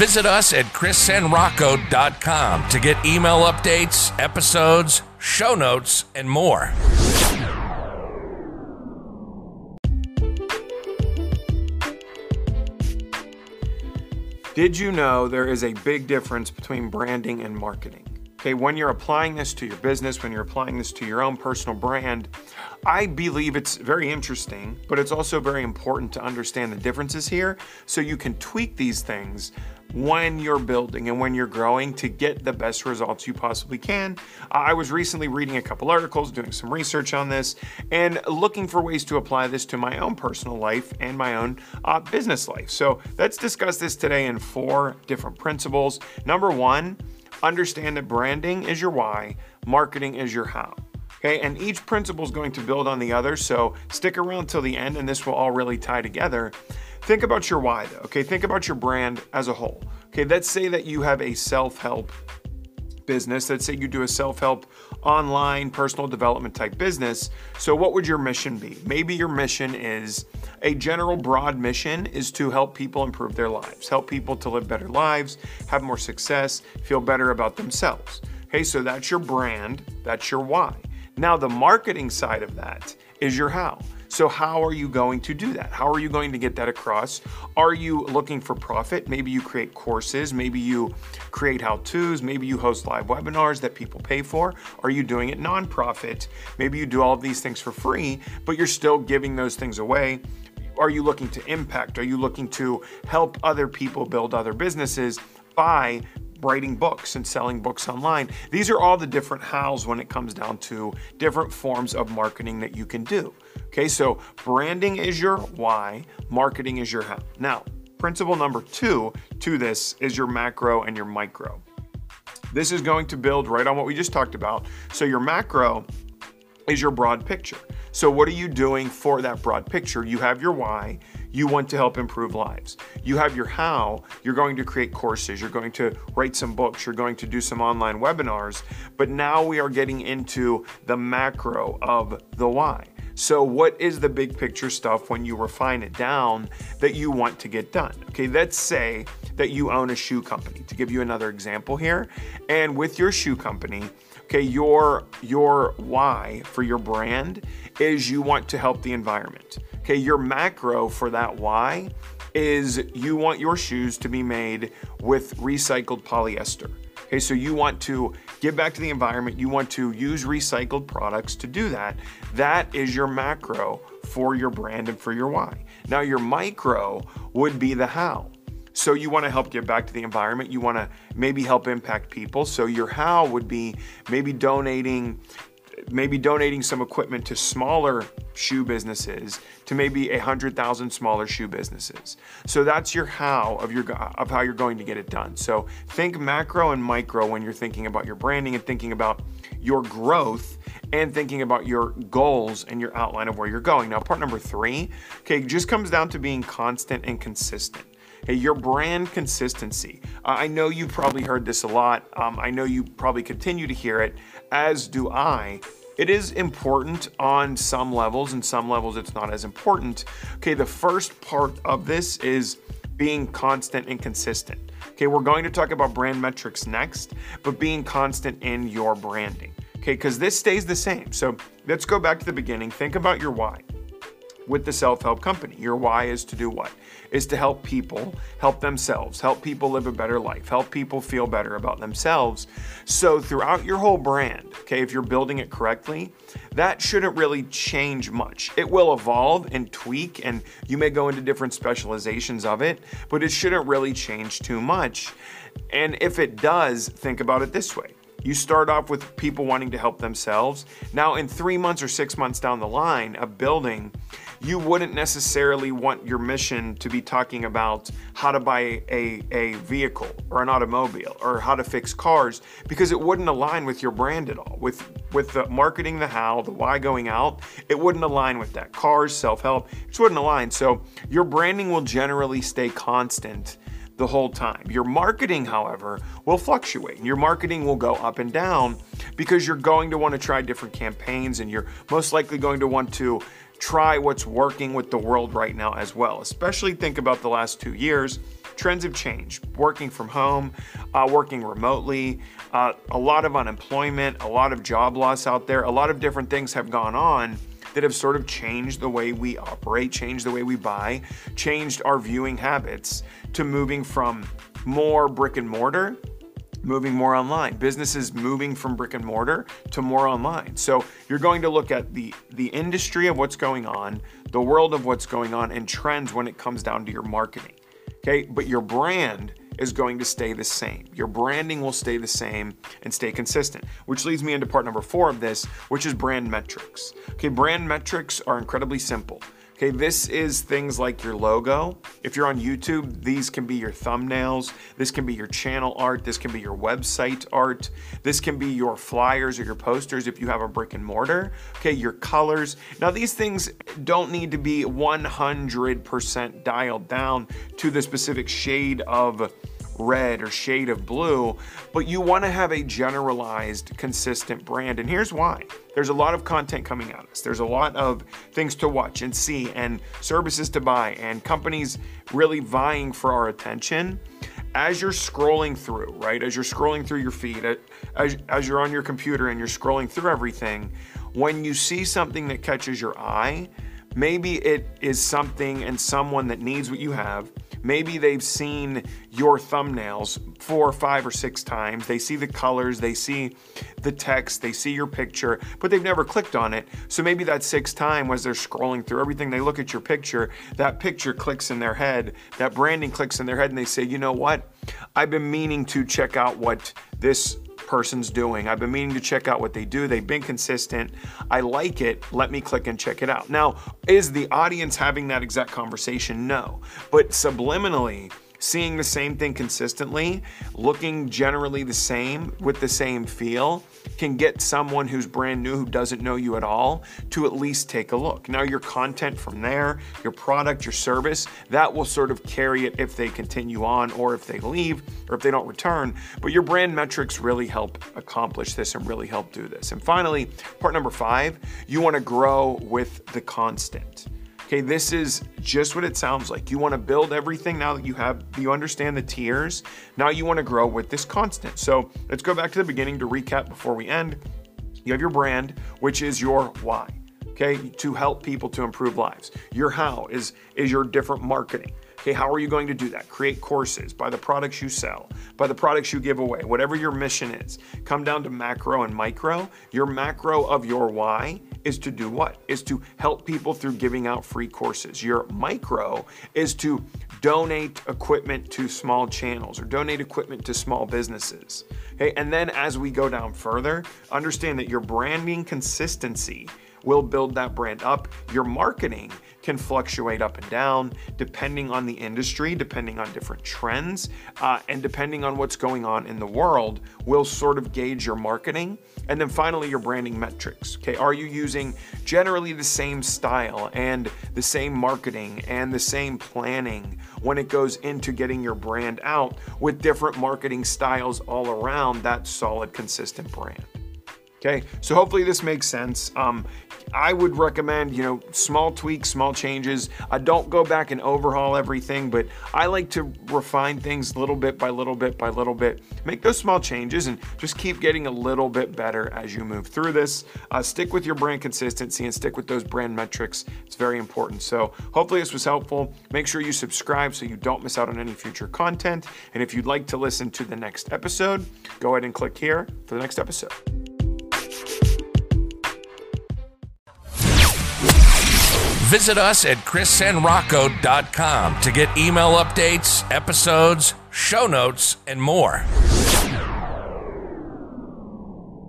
Visit us at chrisandrocco.com to get email updates, episodes, show notes, and more. Did you know there is a big difference between branding and marketing? Okay, when you're applying this to your business, when you're applying this to your own personal brand, I believe it's very interesting, but it's also very important to understand the differences here so you can tweak these things when you're building and when you're growing to get the best results you possibly can. I was recently reading a couple articles, doing some research on this, and looking for ways to apply this to my own personal life and my own uh, business life. So let's discuss this today in four different principles. Number one, understand that branding is your why, marketing is your how. Okay, and each principle is going to build on the other, so stick around till the end and this will all really tie together. Think about your why though, okay? Think about your brand as a whole. Okay, let's say that you have a self help business. Let's say you do a self help online personal development type business. So, what would your mission be? Maybe your mission is a general broad mission is to help people improve their lives, help people to live better lives, have more success, feel better about themselves. Okay, so that's your brand, that's your why. Now, the marketing side of that is your how. So, how are you going to do that? How are you going to get that across? Are you looking for profit? Maybe you create courses, maybe you create how to's, maybe you host live webinars that people pay for. Are you doing it nonprofit? Maybe you do all of these things for free, but you're still giving those things away. Are you looking to impact? Are you looking to help other people build other businesses by writing books and selling books online. These are all the different hows when it comes down to different forms of marketing that you can do. Okay, so branding is your why, marketing is your how. Now, principle number two to this is your macro and your micro. This is going to build right on what we just talked about. So, your macro is your broad picture. So, what are you doing for that broad picture? You have your why, you want to help improve lives. You have your how, you're going to create courses, you're going to write some books, you're going to do some online webinars. But now we are getting into the macro of the why. So, what is the big picture stuff when you refine it down that you want to get done? Okay, let's say that you own a shoe company, to give you another example here. And with your shoe company, okay, your, your why for your brand is you want to help the environment. Okay, your macro for that why is you want your shoes to be made with recycled polyester. Okay, so you want to give back to the environment, you want to use recycled products to do that. That is your macro for your brand and for your why. Now, your micro would be the how. So you want to help give back to the environment. You want to maybe help impact people. So your how would be maybe donating maybe donating some equipment to smaller shoe businesses to maybe a hundred thousand smaller shoe businesses. So that's your how of your of how you're going to get it done. So think macro and micro when you're thinking about your branding and thinking about your growth and thinking about your goals and your outline of where you're going. Now, part number three, okay, just comes down to being constant and consistent. Hey, your brand consistency. Uh, I know you've probably heard this a lot. Um, I know you probably continue to hear it, as do I. It is important on some levels, and some levels it's not as important. Okay, the first part of this is being constant and consistent. Okay, we're going to talk about brand metrics next, but being constant in your branding. Okay, because this stays the same. So let's go back to the beginning. Think about your why with the self help company. Your why is to do what? Is to help people help themselves, help people live a better life, help people feel better about themselves. So, throughout your whole brand, okay, if you're building it correctly, that shouldn't really change much. It will evolve and tweak, and you may go into different specializations of it, but it shouldn't really change too much. And if it does, think about it this way you start off with people wanting to help themselves. Now, in three months or six months down the line of building, you wouldn't necessarily want your mission to be talking about how to buy a, a vehicle or an automobile or how to fix cars because it wouldn't align with your brand at all. With with the marketing, the how, the why going out, it wouldn't align with that. Cars, self-help, it just wouldn't align. So your branding will generally stay constant the whole time. Your marketing, however, will fluctuate. Your marketing will go up and down because you're going to want to try different campaigns and you're most likely going to want to try what's working with the world right now as well. Especially think about the last two years. trends have changed. Working from home, uh, working remotely, uh, a lot of unemployment, a lot of job loss out there, a lot of different things have gone on that have sort of changed the way we operate, changed the way we buy, changed our viewing habits to moving from more brick and mortar moving more online businesses moving from brick and mortar to more online so you're going to look at the the industry of what's going on the world of what's going on and trends when it comes down to your marketing okay but your brand is going to stay the same. Your branding will stay the same and stay consistent, which leads me into part number four of this, which is brand metrics. Okay, brand metrics are incredibly simple. Okay, this is things like your logo. If you're on YouTube, these can be your thumbnails. This can be your channel art. This can be your website art. This can be your flyers or your posters if you have a brick and mortar. Okay, your colors. Now, these things don't need to be 100% dialed down to the specific shade of red or shade of blue, but you want to have a generalized, consistent brand. And here's why there's a lot of content coming at us, there's a lot of things to watch and see, and services to buy, and companies really vying for our attention. As you're scrolling through, right? As you're scrolling through your feed, as, as you're on your computer and you're scrolling through everything, when you see something that catches your eye, maybe it is something and someone that needs what you have Maybe they've seen your thumbnails four, five, or six times. They see the colors, they see the text, they see your picture, but they've never clicked on it. So maybe that sixth time as they're scrolling through everything, they look at your picture, that picture clicks in their head, that branding clicks in their head, and they say, you know what? I've been meaning to check out what this person's doing. I've been meaning to check out what they do. They've been consistent. I like it. Let me click and check it out. Now, is the audience having that exact conversation? No. But subliminally, seeing the same thing consistently, looking generally the same with the same feel, can get someone who's brand new who doesn't know you at all to at least take a look. Now, your content from there, your product, your service, that will sort of carry it if they continue on or if they leave or if they don't return. But your brand metrics really help accomplish this and really help do this. And finally, part number five, you want to grow with the constant. Okay, this is just what it sounds like. You want to build everything now that you have, you understand the tiers. Now you want to grow with this constant. So let's go back to the beginning to recap before we end. You have your brand, which is your why. Okay, to help people to improve lives. Your how is is your different marketing. Okay, how are you going to do that? Create courses, buy the products you sell, buy the products you give away, whatever your mission is. Come down to macro and micro. Your macro of your why is to do what? Is to help people through giving out free courses. Your micro is to donate equipment to small channels or donate equipment to small businesses. Okay, and then as we go down further, understand that your branding consistency will build that brand up. Your marketing can fluctuate up and down depending on the industry, depending on different trends, uh, and depending on what's going on in the world, will sort of gauge your marketing. And then finally, your branding metrics. Okay, are you using generally the same style and the same marketing and the same planning when it goes into getting your brand out with different marketing styles all around that solid, consistent brand? Okay, so hopefully this makes sense. Um, I would recommend, you know, small tweaks, small changes. I don't go back and overhaul everything, but I like to refine things little bit by little bit by little bit. Make those small changes and just keep getting a little bit better as you move through this. Uh, stick with your brand consistency and stick with those brand metrics. It's very important. So hopefully this was helpful. Make sure you subscribe so you don't miss out on any future content. And if you'd like to listen to the next episode, go ahead and click here for the next episode. Visit us at chrisandrocco.com to get email updates, episodes, show notes, and more.